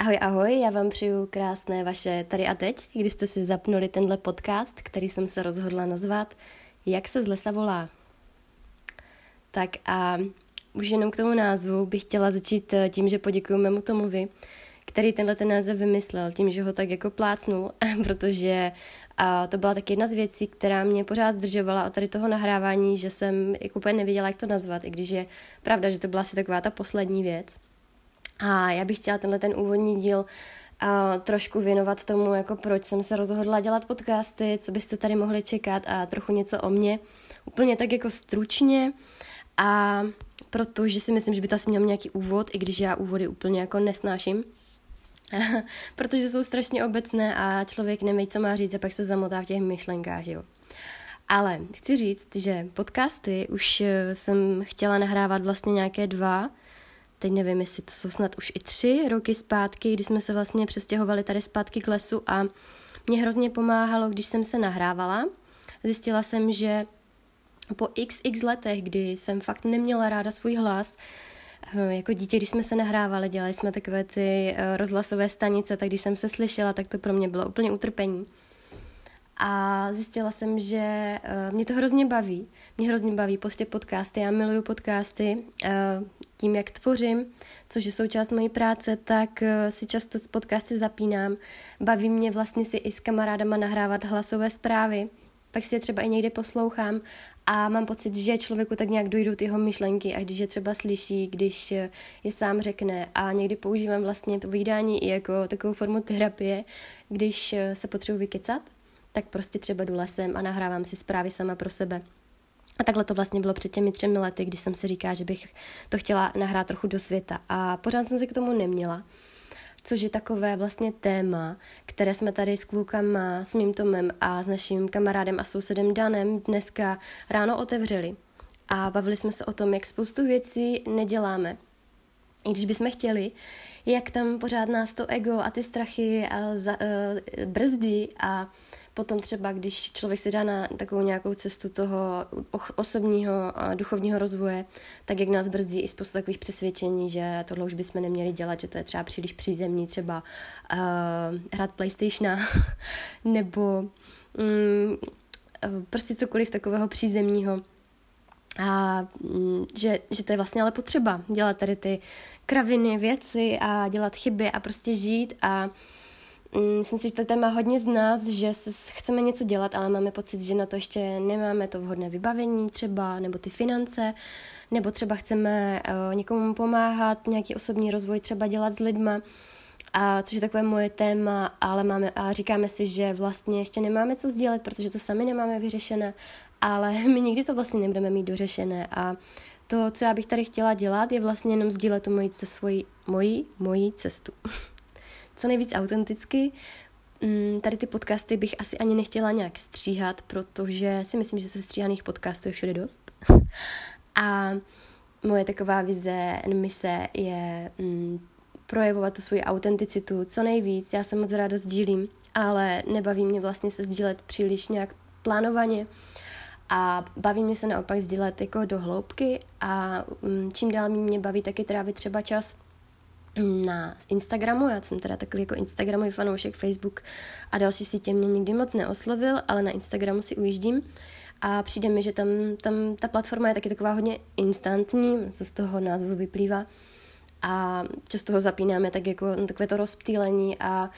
Ahoj, ahoj, já vám přeju krásné vaše tady a teď, kdy jste si zapnuli tenhle podcast, který jsem se rozhodla nazvat Jak se z lesa volá. Tak a už jenom k tomu názvu bych chtěla začít eh, tím, že poděkuji mému Tomovi, který tenhle ten název vymyslel, tím, že ho tak jako plácnul, protože a to byla tak jedna z věcí, která mě pořád zdržovala od tady toho nahrávání, že jsem jako úplně nevěděla, jak to nazvat, i když je pravda, že to byla asi taková ta poslední věc. A já bych chtěla tenhle ten úvodní díl a trošku věnovat tomu, jako proč jsem se rozhodla dělat podcasty, co byste tady mohli čekat a trochu něco o mně. Úplně tak jako stručně a protože si myslím, že by to asi měl nějaký úvod, i když já úvody úplně jako nesnáším. protože jsou strašně obecné a člověk neví, co má říct a pak se zamotá v těch myšlenkách, jo. Ale chci říct, že podcasty už jsem chtěla nahrávat vlastně nějaké dva, teď nevím, jestli to jsou snad už i tři roky zpátky, kdy jsme se vlastně přestěhovali tady zpátky k lesu a mě hrozně pomáhalo, když jsem se nahrávala. Zjistila jsem, že po xx letech, kdy jsem fakt neměla ráda svůj hlas, eh, jako dítě, když jsme se nahrávali, dělali jsme takové ty eh, rozhlasové stanice, tak když jsem se slyšela, tak to pro mě bylo úplně utrpení. A zjistila jsem, že uh, mě to hrozně baví. Mě hrozně baví prostě podcasty. Já miluju podcasty. Tím, jak tvořím, což je součást mojí práce, tak uh, si často podcasty zapínám. Baví mě vlastně si i s kamarádama nahrávat hlasové zprávy. Pak si je třeba i někde poslouchám a mám pocit, že člověku tak nějak dojdou ty jeho myšlenky a když je třeba slyší, když je sám řekne a někdy používám vlastně povídání i jako takovou formu terapie, když se potřebuji vykecat, tak prostě třeba jdu lesem a nahrávám si zprávy sama pro sebe. A takhle to vlastně bylo před těmi třemi lety, když jsem si říká, že bych to chtěla nahrát trochu do světa. A pořád jsem se k tomu neměla. Což je takové vlastně téma, které jsme tady s klukama, s mým Tomem a s naším kamarádem a sousedem Danem dneska ráno otevřeli. A bavili jsme se o tom, jak spoustu věcí neděláme. I když bychom chtěli, jak tam pořád nás to ego a ty strachy a za, uh, brzdí a Potom třeba, když člověk si dá na takovou nějakou cestu toho osobního a duchovního rozvoje, tak jak nás brzdí i spoustu takových přesvědčení, že tohle už bychom neměli dělat, že to je třeba příliš přízemní, třeba uh, hrát Playstationa, nebo um, prostě cokoliv takového přízemního. A um, že, že to je vlastně ale potřeba dělat tady ty kraviny, věci a dělat chyby a prostě žít a Mm, myslím si, že to téma hodně z nás, že chceme něco dělat, ale máme pocit, že na to ještě nemáme to vhodné vybavení třeba, nebo ty finance, nebo třeba chceme uh, někomu pomáhat, nějaký osobní rozvoj třeba dělat s lidma, a což je takové moje téma, ale máme, a říkáme si, že vlastně ještě nemáme co sdělat, protože to sami nemáme vyřešené, ale my nikdy to vlastně nebudeme mít dořešené a to, co já bych tady chtěla dělat, je vlastně jenom sdílet tu moji, svoji, moji, moji cestu. co nejvíc autenticky. Mm, tady ty podcasty bych asi ani nechtěla nějak stříhat, protože si myslím, že se stříhaných podcastů je všude dost. A moje taková vize, mise je mm, projevovat tu svoji autenticitu co nejvíc. Já se moc ráda sdílím, ale nebaví mě vlastně se sdílet příliš nějak plánovaně a baví mě se naopak sdílet jako do hloubky a mm, čím dál mě baví taky trávit třeba čas na Instagramu, já jsem teda takový jako Instagramový fanoušek, Facebook a další sítě mě nikdy moc neoslovil, ale na Instagramu si ujíždím. A přijde mi, že tam, tam ta platforma je taky taková hodně instantní, co z toho názvu vyplývá. A často ho zapínáme tak jako no, takové to rozptýlení a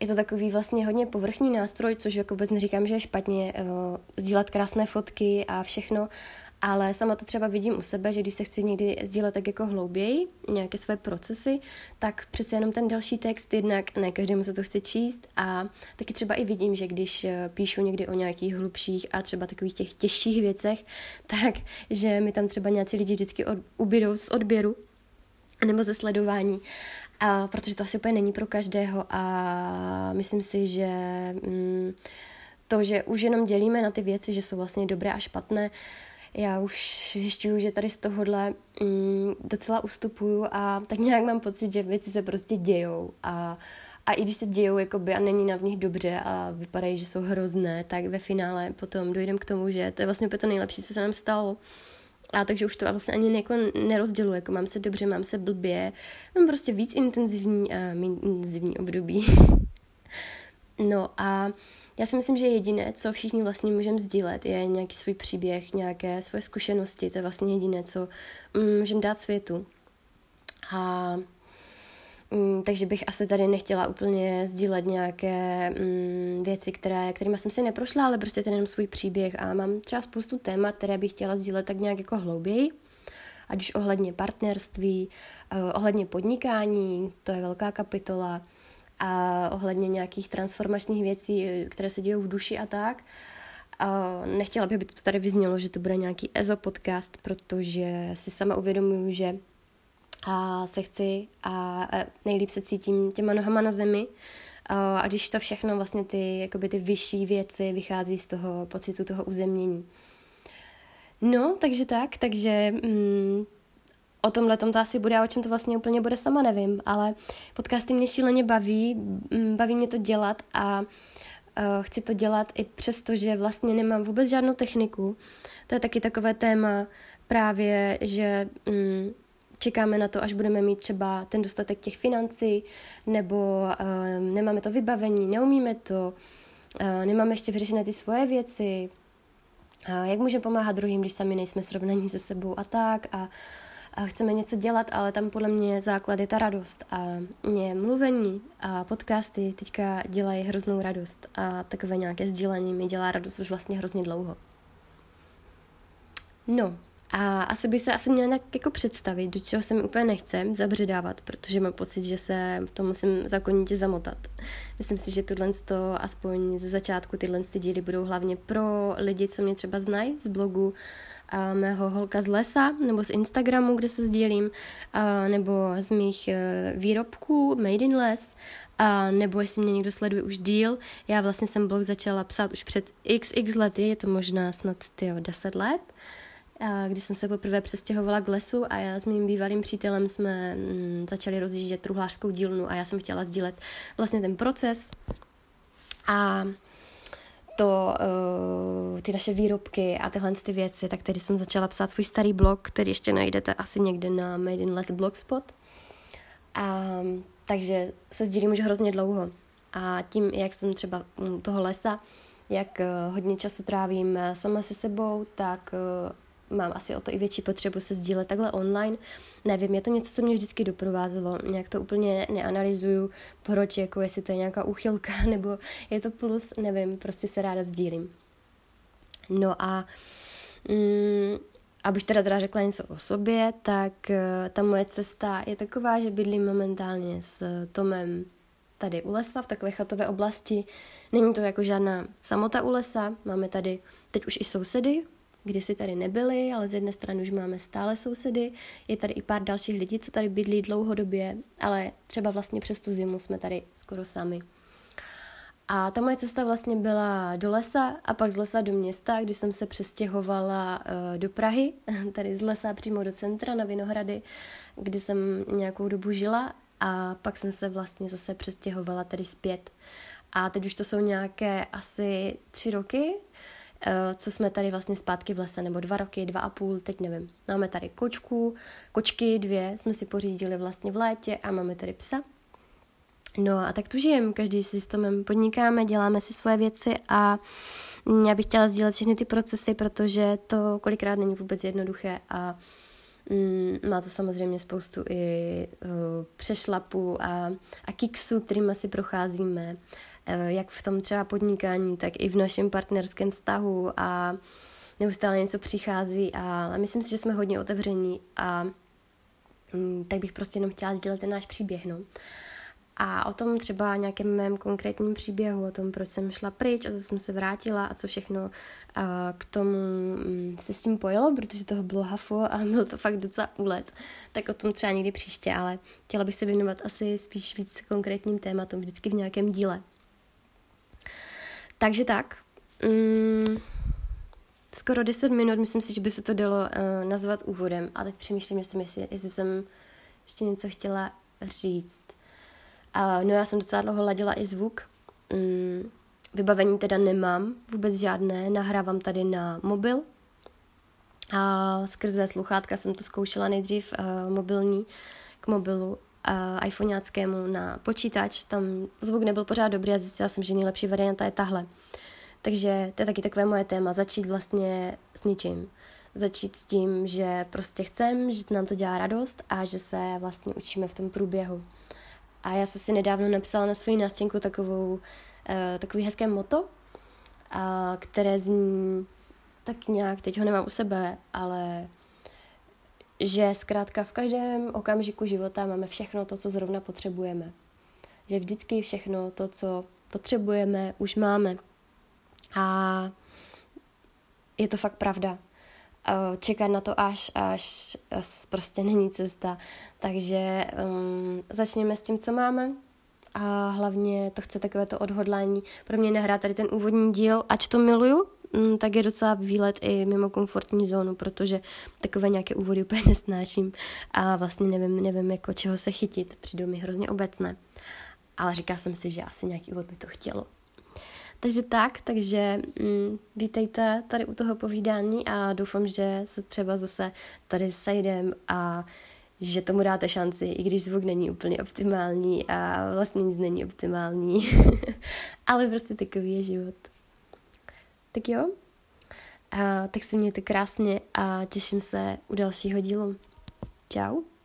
je to takový vlastně hodně povrchní nástroj, což jako vůbec neříkám, že je špatně uh, sdílet krásné fotky a všechno, ale sama to třeba vidím u sebe, že když se chci někdy sdílet tak jako hlouběji, nějaké své procesy, tak přece jenom ten další text, jednak ne každému se to chce číst. A taky třeba i vidím, že když eh, píšu někdy o nějakých hlubších a třeba takových těch těžších věcech, tak že mi tam třeba nějací lidi vždycky od, ubydou z odběru nebo ze sledování, a protože to asi úplně není pro každého a myslím si, že mm, to, že už jenom dělíme na ty věci, že jsou vlastně dobré a špatné, já už zjišťuju, že tady z tohohle mm, docela ustupuju a tak nějak mám pocit, že věci se prostě dějou a a i když se dějou jakoby, a není na v nich dobře a vypadají, že jsou hrozné, tak ve finále potom dojdem k tomu, že to je vlastně úplně to nejlepší, co se nám stalo. A takže už to vlastně ani jako nerozděluji, jako mám se dobře, mám se blbě, mám prostě víc intenzivní méně intenzivní období. no a já si myslím, že jediné, co všichni vlastně můžeme sdílet, je nějaký svůj příběh, nějaké svoje zkušenosti. To je vlastně jediné, co mm, můžeme dát světu. A Mm, takže bych asi tady nechtěla úplně sdílet nějaké mm, věci, které, kterými jsem si neprošla, ale prostě ten jenom svůj příběh a mám třeba spoustu témat, které bych chtěla sdílet tak nějak jako hlouběji, ať už ohledně partnerství, uh, ohledně podnikání, to je velká kapitola, a ohledně nějakých transformačních věcí, eh, které se dějí v duši a tak. A nechtěla bych, aby to tady vyznělo, že to bude nějaký EZO podcast, protože si sama uvědomuju, že a se chci a nejlíp se cítím těma nohama na zemi. A když to všechno, vlastně ty, jakoby ty vyšší věci vychází z toho pocitu toho uzemnění. No, takže tak, takže mm, o tomhle tom to asi bude a o čem to vlastně úplně bude sama nevím, ale podcasty mě šíleně baví, mm, baví mě to dělat a uh, chci to dělat i přesto, že vlastně nemám vůbec žádnou techniku. To je taky takové téma právě, že mm, čekáme na to, až budeme mít třeba ten dostatek těch financí, nebo uh, nemáme to vybavení, neumíme to, uh, nemáme ještě vyřešené ty svoje věci, uh, jak můžeme pomáhat druhým, když sami nejsme srovnaní se sebou a tak a chceme něco dělat, ale tam podle mě základ je ta radost a mě mluvení a podcasty teďka dělají hroznou radost a takové nějaké sdílení mi dělá radost už vlastně hrozně dlouho. No, a asi by se asi měla nějak jako představit, do čeho se mi úplně nechce zabředávat, protože mám pocit, že se v tom musím zákonitě zamotat. Myslím si, že tohle to aspoň ze začátku tyhle ty díly budou hlavně pro lidi, co mě třeba znají z blogu a mého holka z lesa, nebo z Instagramu, kde se sdílím, a, nebo z mých e, výrobků Made in Les, a nebo jestli mě někdo sleduje už díl, já vlastně jsem blog začala psát už před xx lety, je to možná snad tyjo, 10 let, kdy jsem se poprvé přestěhovala k lesu a já s mým bývalým přítelem jsme mm, začali rozjíždět truhlářskou dílnu a já jsem chtěla sdílet vlastně ten proces a to, uh, ty naše výrobky a tyhle ty věci, tak tedy jsem začala psát svůj starý blog, který ještě najdete asi někde na Made in Less Blogspot. A, takže se sdílím už hrozně dlouho. A tím, jak jsem třeba u toho lesa, jak uh, hodně času trávím uh, sama se sebou, tak mám asi o to i větší potřebu se sdílet takhle online. Nevím, je to něco, co mě vždycky doprovázelo, nějak to úplně neanalyzuju, proč, jako jestli to je nějaká úchylka, nebo je to plus, nevím, prostě se ráda sdílím. No a mm, abych teda teda řekla něco o sobě, tak uh, ta moje cesta je taková, že bydlím momentálně s Tomem tady u lesa, v takové chatové oblasti. Není to jako žádná samota u lesa, máme tady teď už i sousedy, kdysi tady nebyli, ale z jedné strany už máme stále sousedy, je tady i pár dalších lidí, co tady bydlí dlouhodobě, ale třeba vlastně přes tu zimu jsme tady skoro sami. A ta moje cesta vlastně byla do lesa a pak z lesa do města, kdy jsem se přestěhovala uh, do Prahy, tady z lesa přímo do centra na Vinohrady, kdy jsem nějakou dobu žila a pak jsem se vlastně zase přestěhovala tady zpět. A teď už to jsou nějaké asi tři roky, Eh, co jsme tady vlastně zpátky v lese, nebo dva roky, dva a půl, teď nevím. Máme tady kočku, kočky dvě jsme si pořídili vlastně v létě a máme tady psa. No a tak tu žijeme, každý si s Tomem podnikáme, děláme si svoje věci a já bych chtěla sdílet všechny ty procesy, protože to kolikrát není vůbec jednoduché a mm, má to samozřejmě spoustu i uh, přešlapů a, a kiksů, kterými si procházíme Eh, jak v tom třeba podnikání, tak i v našem partnerském vztahu a neustále něco přichází a myslím si, že jsme hodně otevření a mm, tak bych prostě jenom chtěla sdělit ten náš příběh, no. A o tom třeba nějakém mém konkrétním příběhu, o tom, proč jsem šla pryč a zase jsem se vrátila a co všechno a k tomu mm, se s tím pojelo, protože toho bylo hafo a byl to fakt docela úlet. Tak o tom třeba někdy příště, ale chtěla bych se věnovat asi spíš víc konkrétním tématům, vždycky v nějakém díle. Takže tak. Mm, skoro 10 minut, myslím si, že by se to dalo uh, nazvat úvodem. A teď přemýšlím, jestli, jestli, jestli jsem ještě něco chtěla říct. Uh, no já jsem docela dlouho ladila i zvuk. Mm, vybavení teda nemám vůbec žádné, nahrávám tady na mobil. A skrze sluchátka jsem to zkoušela nejdřív uh, mobilní k mobilu uh, iPhoneáckému na počítač. Tam zvuk nebyl pořád dobrý a zjistila jsem, že nejlepší varianta je tahle. Takže to je taky takové moje téma, začít vlastně s ničím. Začít s tím, že prostě chcem, že nám to dělá radost a že se vlastně učíme v tom průběhu. A já jsem si nedávno napsala na svoji nástěnku takovou, uh, takový hezké moto, uh, které zní tak nějak, teď ho nemám u sebe, ale že zkrátka v každém okamžiku života máme všechno to, co zrovna potřebujeme. Že vždycky všechno to, co potřebujeme, už máme. A je to fakt pravda. Čekat na to až, až, prostě není cesta. Takže um, začněme s tím, co máme, a hlavně to chce takové to odhodlání. Pro mě nehrát tady ten úvodní díl, ač to miluju, tak je docela výlet i mimo komfortní zónu, protože takové nějaké úvody úplně nesnáším a vlastně nevím, nevím jako čeho se chytit, přijdu mi hrozně obecné. Ale říká jsem si, že asi nějaký úvod by to chtělo. Takže tak, takže mm, vítejte tady u toho povídání a doufám, že se třeba zase tady sejdem a že tomu dáte šanci, i když zvuk není úplně optimální a vlastně nic není optimální. Ale prostě takový je život. Tak jo, a, tak se mějte krásně a těším se u dalšího dílu. Ciao.